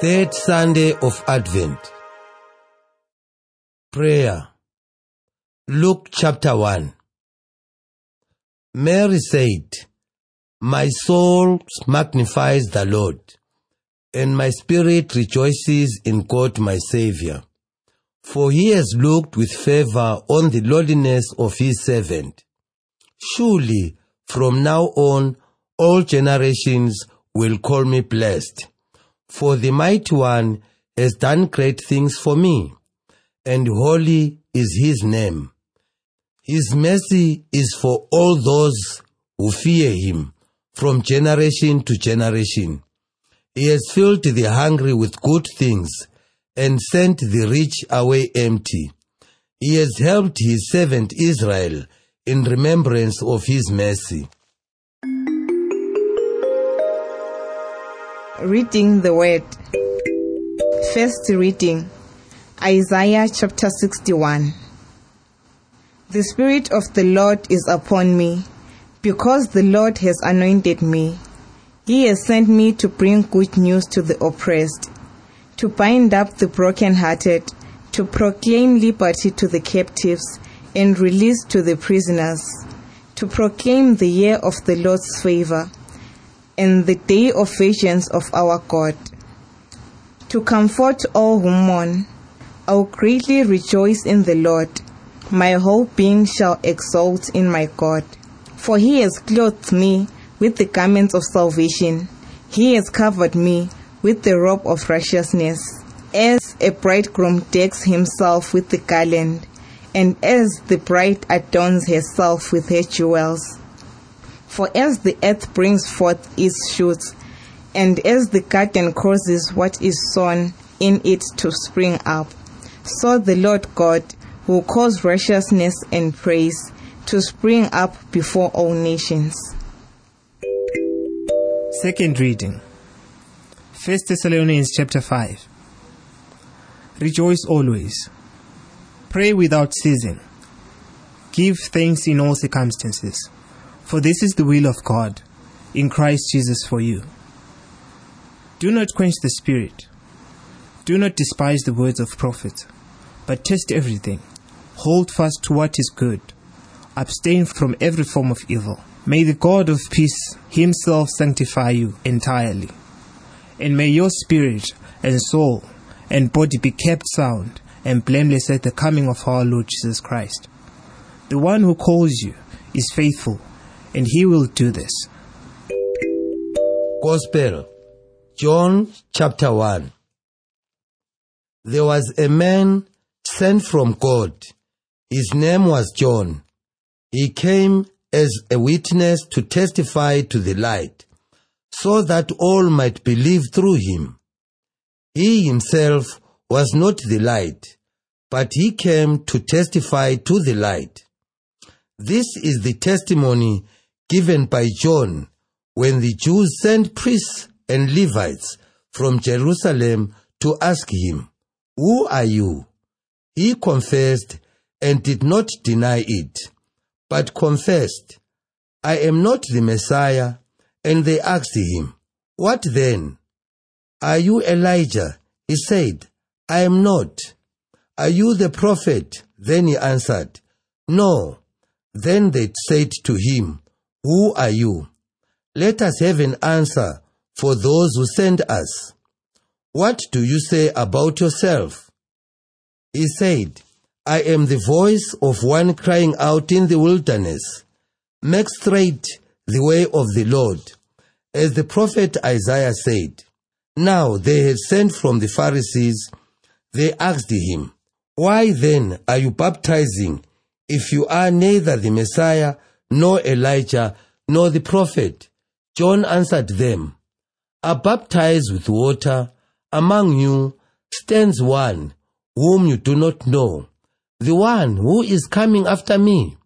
Third Sunday of Advent. Prayer. Luke chapter 1. Mary said, My soul magnifies the Lord, and my spirit rejoices in God my Saviour. For he has looked with favor on the lowliness of his servant. Surely, from now on, all generations will call me blessed. For the mighty one has done great things for me, and holy is his name. His mercy is for all those who fear him from generation to generation. He has filled the hungry with good things and sent the rich away empty. He has helped his servant Israel in remembrance of his mercy. Reading the Word. First reading Isaiah chapter 61. The Spirit of the Lord is upon me, because the Lord has anointed me. He has sent me to bring good news to the oppressed, to bind up the brokenhearted, to proclaim liberty to the captives, and release to the prisoners, to proclaim the year of the Lord's favor and the day of vengeance of our God. To comfort all who mourn, I will greatly rejoice in the Lord. My whole being shall exult in my God. For he has clothed me with the garments of salvation. He has covered me with the robe of righteousness. As a bridegroom decks himself with the garland, and as the bride adorns herself with her jewels. For as the earth brings forth its shoots, and as the garden causes what is sown in it to spring up, so the Lord God will cause righteousness and praise to spring up before all nations. Second reading. 1 Thessalonians chapter 5. Rejoice always. Pray without ceasing. Give thanks in all circumstances, for this is the will of God in Christ Jesus for you. Do not quench the spirit. Do not despise the words of prophets, but test everything. Hold fast to what is good. Abstain from every form of evil. May the God of peace himself sanctify you entirely. And may your spirit and soul and body be kept sound and blameless at the coming of our Lord Jesus Christ. The one who calls you is faithful, and he will do this. Gospel. John chapter 1. There was a man sent from God. His name was John. He came as a witness to testify to the light, so that all might believe through him. He himself was not the light, but he came to testify to the light. This is the testimony given by John when the Jews sent priests and Levites from Jerusalem to ask him, Who are you? He confessed and did not deny it, but confessed, I am not the Messiah. And they asked him, What then? Are you Elijah? He said, I am not. Are you the prophet? Then he answered, No. Then they said to him, Who are you? Let us have an answer for those who sent us. What do you say about yourself? He said, I am the voice of one crying out in the wilderness, Make straight the way of the Lord, as the prophet Isaiah said. Now they had sent from the Pharisees. They asked him, Why then are you baptizing if you are neither the Messiah, nor Elijah, nor the prophet? John answered them, I baptize with water. Among you stands one whom you do not know, the one who is coming after me.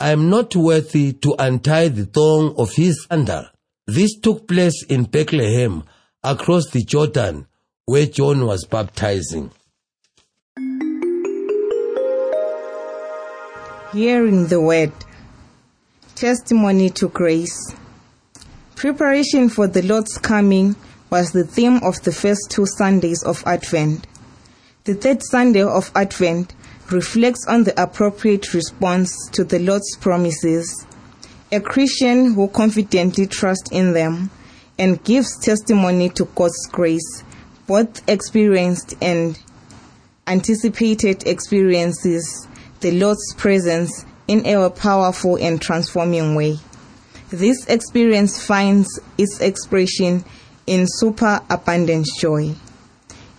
I am not worthy to untie the thong of his sandal. This took place in Bethlehem, across the Jordan, where John was baptizing. Hearing the Word. Testimony to grace. Preparation for the Lord's coming was the theme of the first two Sundays of Advent. The third Sunday of Advent reflects on the appropriate response to the Lord's promises. A Christian who confidently trusts in them and gives testimony to God's grace, both experienced and anticipated experiences the Lord's presence in a powerful and transforming way. This experience finds its expression in superabundant joy.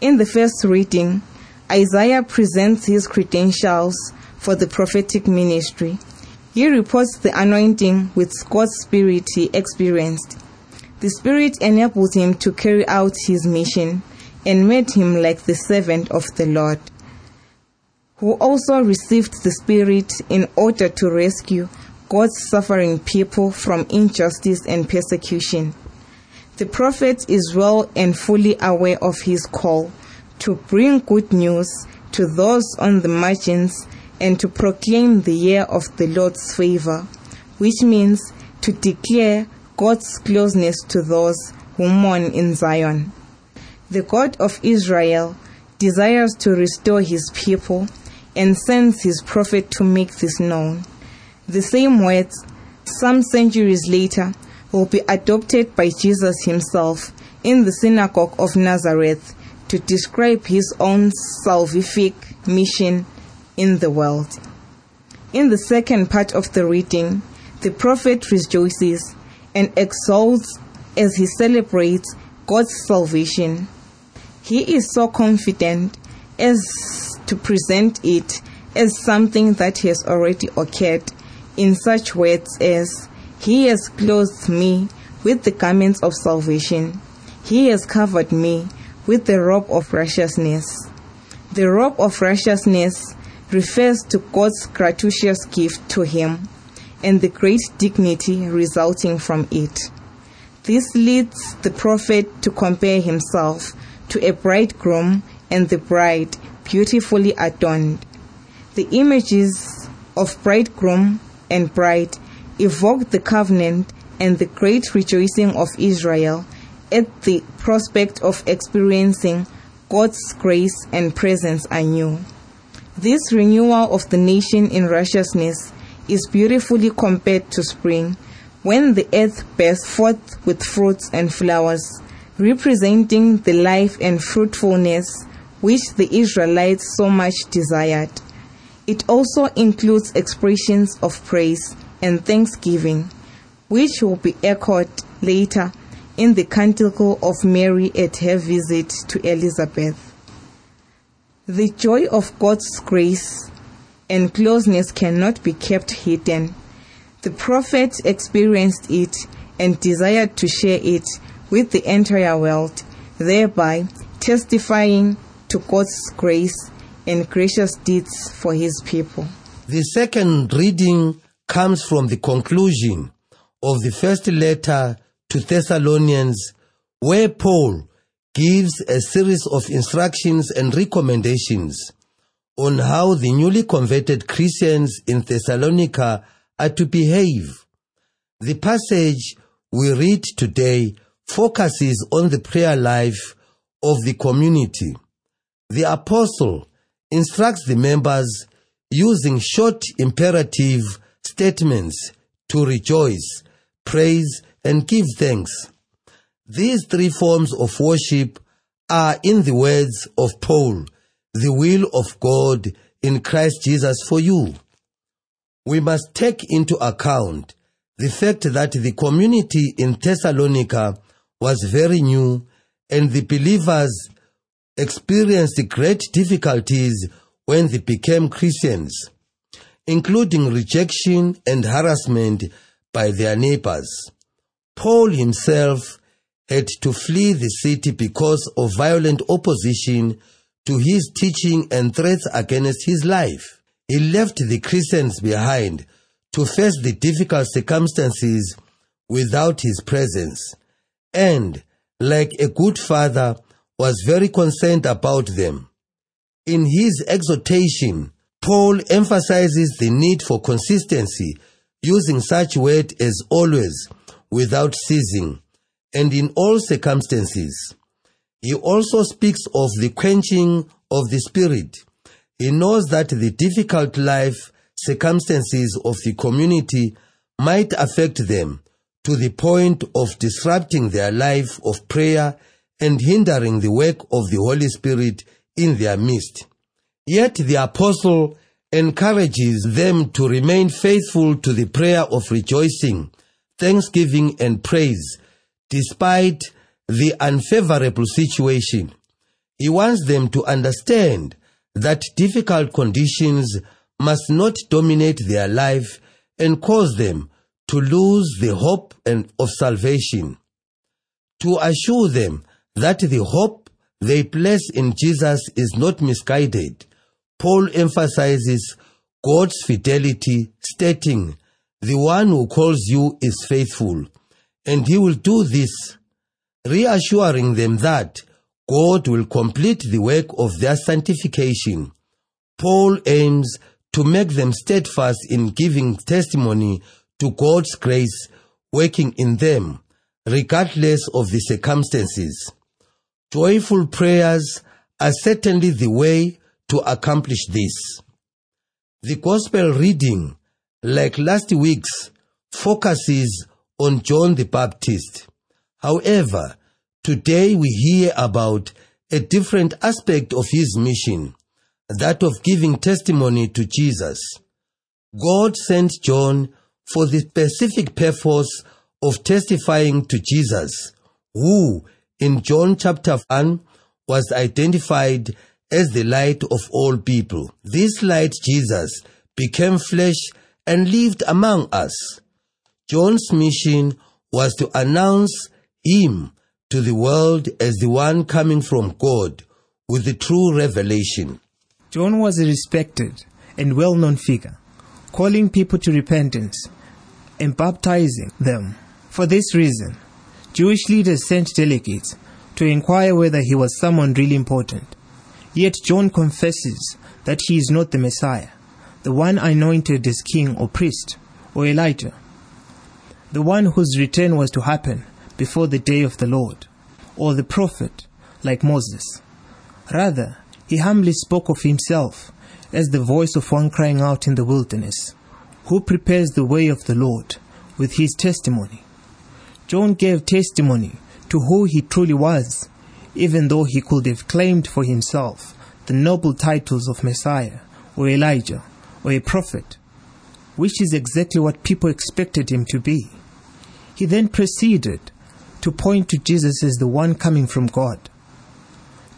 In the first reading, Isaiah presents his credentials for the prophetic ministry. He reports the anointing with God's Spirit he experienced. The Spirit enabled him to carry out his mission and made him like the servant of the Lord, who also received the Spirit in order to rescue God's suffering people from injustice and persecution. The prophet is well and fully aware of his call to bring good news to those on the margins and to proclaim the year of the Lord's favor, which means to declare God's closeness to those who mourn in Zion. The God of Israel desires to restore his people and sends his prophet to make this known. The same words, some centuries later, will be adopted by Jesus himself in the synagogue of Nazareth to describe his own salvific mission in the world. In the second part of the reading, the prophet rejoices and exalts as he celebrates God's salvation. He is so confident as to present it as something that has already occurred in such words as, He has clothed me with the garments of salvation. He has covered me with the robe of righteousness. The robe of righteousness refers to God's gratuitous gift to him and the great dignity resulting from it. This leads the prophet to compare himself to a bridegroom and the bride beautifully adorned. The images of bridegroom and bride evoke the covenant and the great rejoicing of Israel at the prospect of experiencing God's grace and presence anew. This renewal of the nation in righteousness is beautifully compared to spring, when the earth bears forth with fruits and flowers, representing the life and fruitfulness which the Israelites so much desired. It also includes expressions of praise and thanksgiving, which will be echoed later in the canticle of Mary at her visit to Elizabeth. The joy of God's grace and closeness cannot be kept hidden. The prophet experienced it and desired to share it with the entire world, thereby testifying to God's grace and gracious deeds for his people. The second reading comes from the conclusion of the first letter to Thessalonians, where Paul gives a series of instructions and recommendations on how the newly converted Christians in Thessalonica are to behave. The passage we read today focuses on the prayer life of the community. The apostle instructs the members using short imperative statements to rejoice, praise, and give thanks. These three forms of worship are, in the words of Paul, the will of God in Christ Jesus for you. We must take into account the fact that the community in Thessalonica was very new and the believers experienced great difficulties when they became Christians, including rejection and harassment by their neighbors. Paul himself had to flee the city because of violent opposition to his teaching and threats against his life. He left the Christians behind to face the difficult circumstances without his presence and, like a good father, was very concerned about them. In his exhortation, Paul emphasizes the need for consistency using such word as always without ceasing, and in all circumstances. He also speaks of the quenching of the spirit. He knows that the difficult life circumstances of the community might affect them to the point of disrupting their life of prayer and hindering the work of the Holy Spirit in their midst. Yet the apostle encourages them to remain faithful to the prayer of rejoicing, thanksgiving, and praise despite the unfavorable situation. He wants them to understand that difficult conditions must not dominate their life and cause them to lose the hope and of salvation. To assure them that the hope they place in Jesus is not misguided, Paul emphasizes God's fidelity, stating, The one who calls you is faithful, and he will do this, reassuring them that God will complete the work of their sanctification. Paul aims to make them steadfast in giving testimony to God's grace working in them, regardless of the circumstances. Joyful prayers are certainly the way to accomplish this. The gospel reading, like last week's, focuses on John the Baptist. However, today we hear about a different aspect of his mission, that of giving testimony to Jesus. God sent John for the specific purpose of testifying to Jesus, who in John chapter 1 was identified as the light of all people. This light, Jesus, became flesh and lived among us. John's mission was to announce him to the world as the one coming from God with the true revelation. John was a respected and well known figure, calling people to repentance and baptizing them. For this reason, Jewish leaders sent delegates to inquire whether he was someone really important. Yet John confesses that he is not the Messiah, the one anointed as king or priest or Elijah, the one whose return was to happen before the day of the Lord, or the prophet like Moses. Rather, he humbly spoke of himself as the voice of one crying out in the wilderness, who prepares the way of the Lord with his testimony. John gave testimony to who he truly was even though he could have claimed for himself the noble titles of Messiah or Elijah or a prophet, which is exactly what people expected him to be. He then proceeded to point to Jesus as the one coming from God.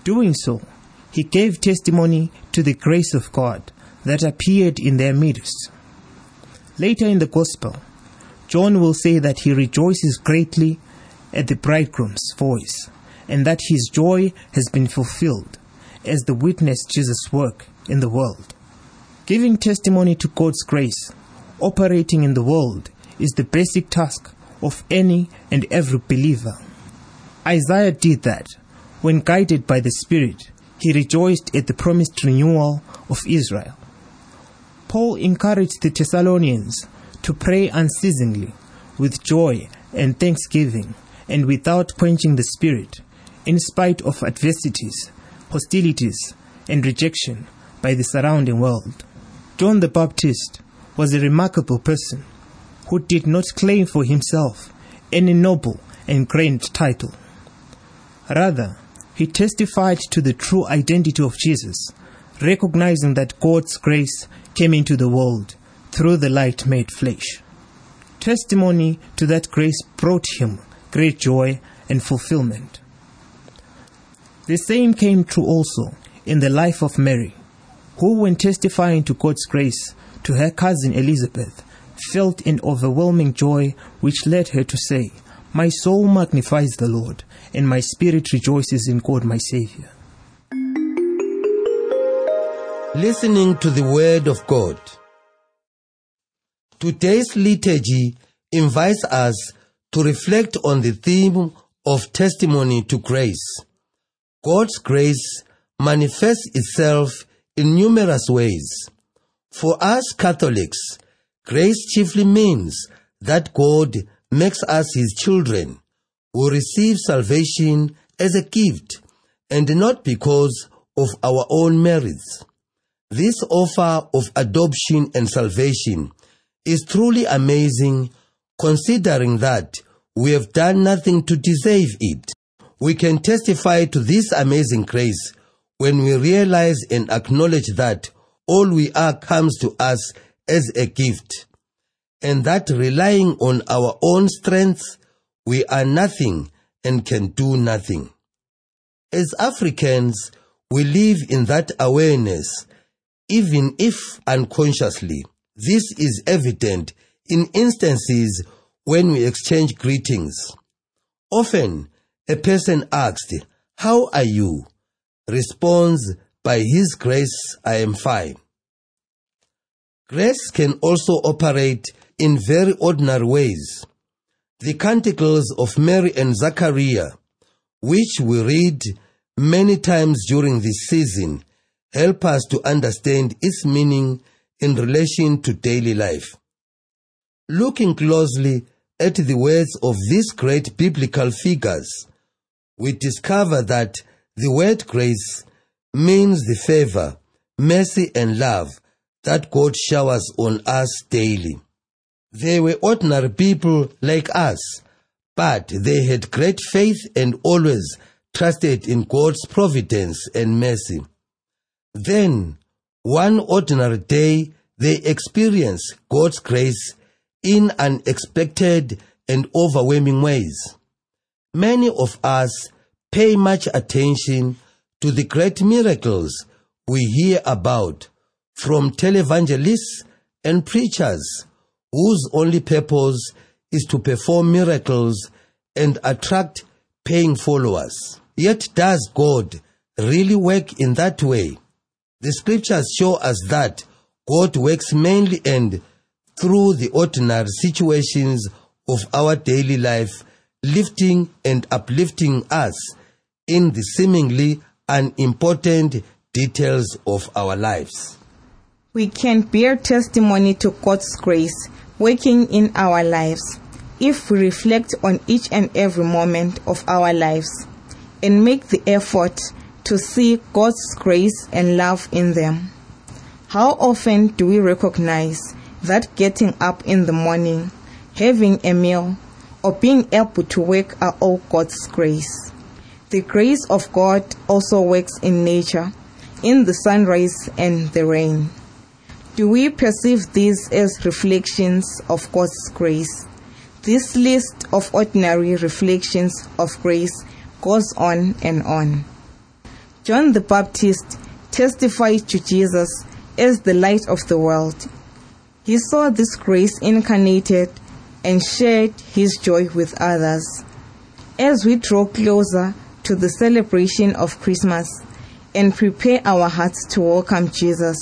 Doing so, he gave testimony to the grace of God that appeared in their midst. Later in the Gospel, John will say that he rejoices greatly at the bridegroom's voice and that his joy has been fulfilled as the witness Jesus' work in the world. Giving testimony to God's grace, operating in the world, is the basic task of any and every believer. Isaiah did that. When guided by the Spirit, he rejoiced at the promised renewal of Israel. Paul encouraged the Thessalonians to pray unceasingly, with joy and thanksgiving, and without quenching the Spirit, in spite of adversities, hostilities, and rejection by the surrounding world. John the Baptist was a remarkable person who did not claim for himself any noble and grand title. Rather, he testified to the true identity of Jesus, recognizing that God's grace came into the world through the light made flesh. Testimony to that grace brought him great joy and fulfillment. The same came true also in the life of Mary, who, when testifying to God's grace to her cousin Elizabeth, felt an overwhelming joy which led her to say, My soul magnifies the Lord, and my spirit rejoices in God my Savior. Listening to the Word of God. Today's liturgy invites us to reflect on the theme of testimony to grace. God's grace manifests itself in numerous ways. For us Catholics, grace chiefly means that God makes us His children. we receive salvation as a gift and not because of our own merits. This offer of adoption and salvation is truly amazing considering that we have done nothing to deserve it. We can testify to this amazing grace when we realize and acknowledge that all we are comes to us as a gift, and that relying on our own strength, we are nothing and can do nothing. As Africans, we live in that awareness, even if unconsciously. This is evident in instances when we exchange greetings. Often, a person asked, How are you? responds, By His grace, I am fine. Grace can also operate in very ordinary ways. The canticles of Mary and Zachariah, which we read many times during this season, help us to understand its meaning in relation to daily life. Looking closely at the words of these great biblical figures, we discover that the word grace means the favor, mercy, and love that God showers on us daily. They were ordinary people like us, but they had great faith and always trusted in God's providence and mercy. Then, one ordinary day, they experienced God's grace in unexpected and overwhelming ways. Many of us pay much attention to the great miracles we hear about from televangelists and preachers whose only purpose is to perform miracles and attract paying followers. Yet does God really work in that way? The scriptures show us that God works mainly and through the ordinary situations of our daily life, lifting and uplifting us in the seemingly unimportant details of our lives. We can bear testimony to God's grace working in our lives if we reflect on each and every moment of our lives and make the effort to see God's grace and love in them. How often do we recognize that getting up in the morning, having a meal, or being able to work are all God's grace? The grace of God also works in nature, in the sunrise and the rain. Do we perceive these as reflections of God's grace? This list of ordinary reflections of grace goes on and on. John the Baptist testified to Jesus as the light of the world. He saw this grace incarnated and shared his joy with others. As we draw closer to the celebration of Christmas and prepare our hearts to welcome Jesus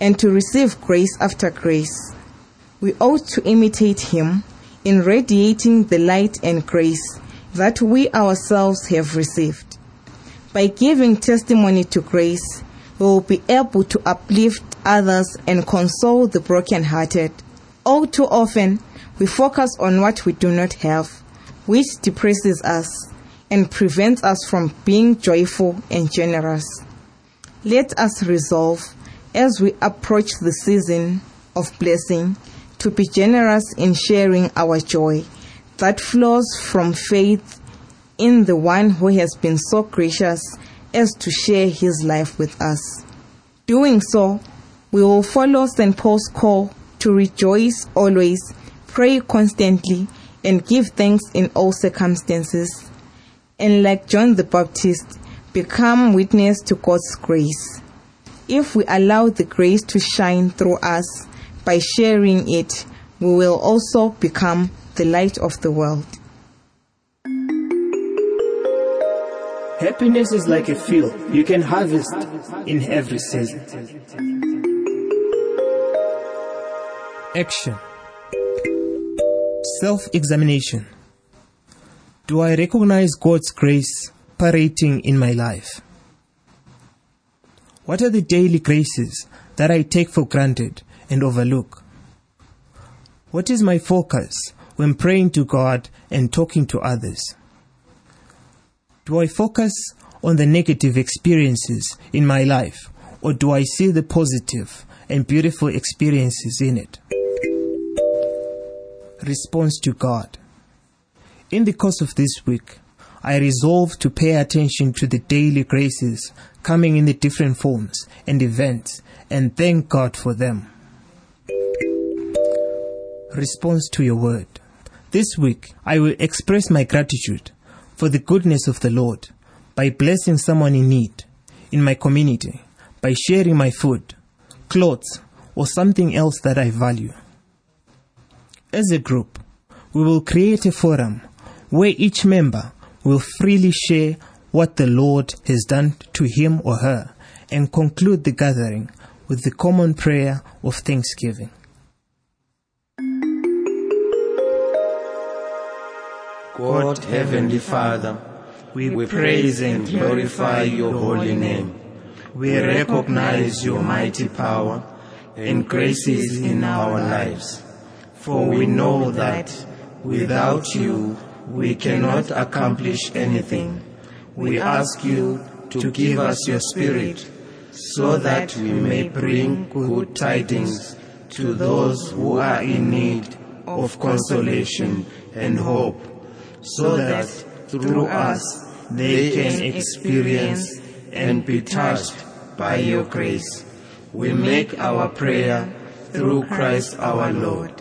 and to receive grace after grace. We ought to imitate him in radiating the light and grace that we ourselves have received. By giving testimony to grace, we will be able to uplift others and console the brokenhearted. All too often, we focus on what we do not have, which depresses us and prevents us from being joyful and generous. Let us resolve, as we approach the season of blessing, to be generous in sharing our joy that flows from faith in the one who has been so gracious as to share his life with us. Doing so, we will follow St. Paul's call to rejoice always, pray constantly, and give thanks in all circumstances and like John the Baptist, become witness to God's grace. If we allow the grace to shine through us by sharing it, we will also become the light of the world. Happiness is like a field you can harvest in every season. Action Self examination. Do I recognize God's grace parading in my life? What are the daily graces that I take for granted and overlook? What is my focus when praying to God and talking to others? Do I focus on the negative experiences in my life or do I see the positive and beautiful experiences in it? Response to God. In the course of this week, I resolve to pay attention to the daily graces coming in the different forms and events and thank God for them. Response to your word. This week, I will express my gratitude for the goodness of the Lord by blessing someone in need in my community, by sharing my food, clothes, or something else that I value. As a group, we will create a forum where each member will freely share what the Lord has done to him or her and conclude the gathering with the common prayer of thanksgiving. God, Heavenly Father, we, we praise and glorify your holy name. We recognize your mighty power and graces in our lives. For we know that without you, we cannot accomplish anything. We ask you to give us your spirit so that we may bring good tidings to those who are in need of consolation and hope, so that through us they can experience and be touched by your grace. We make our prayer through Christ our Lord.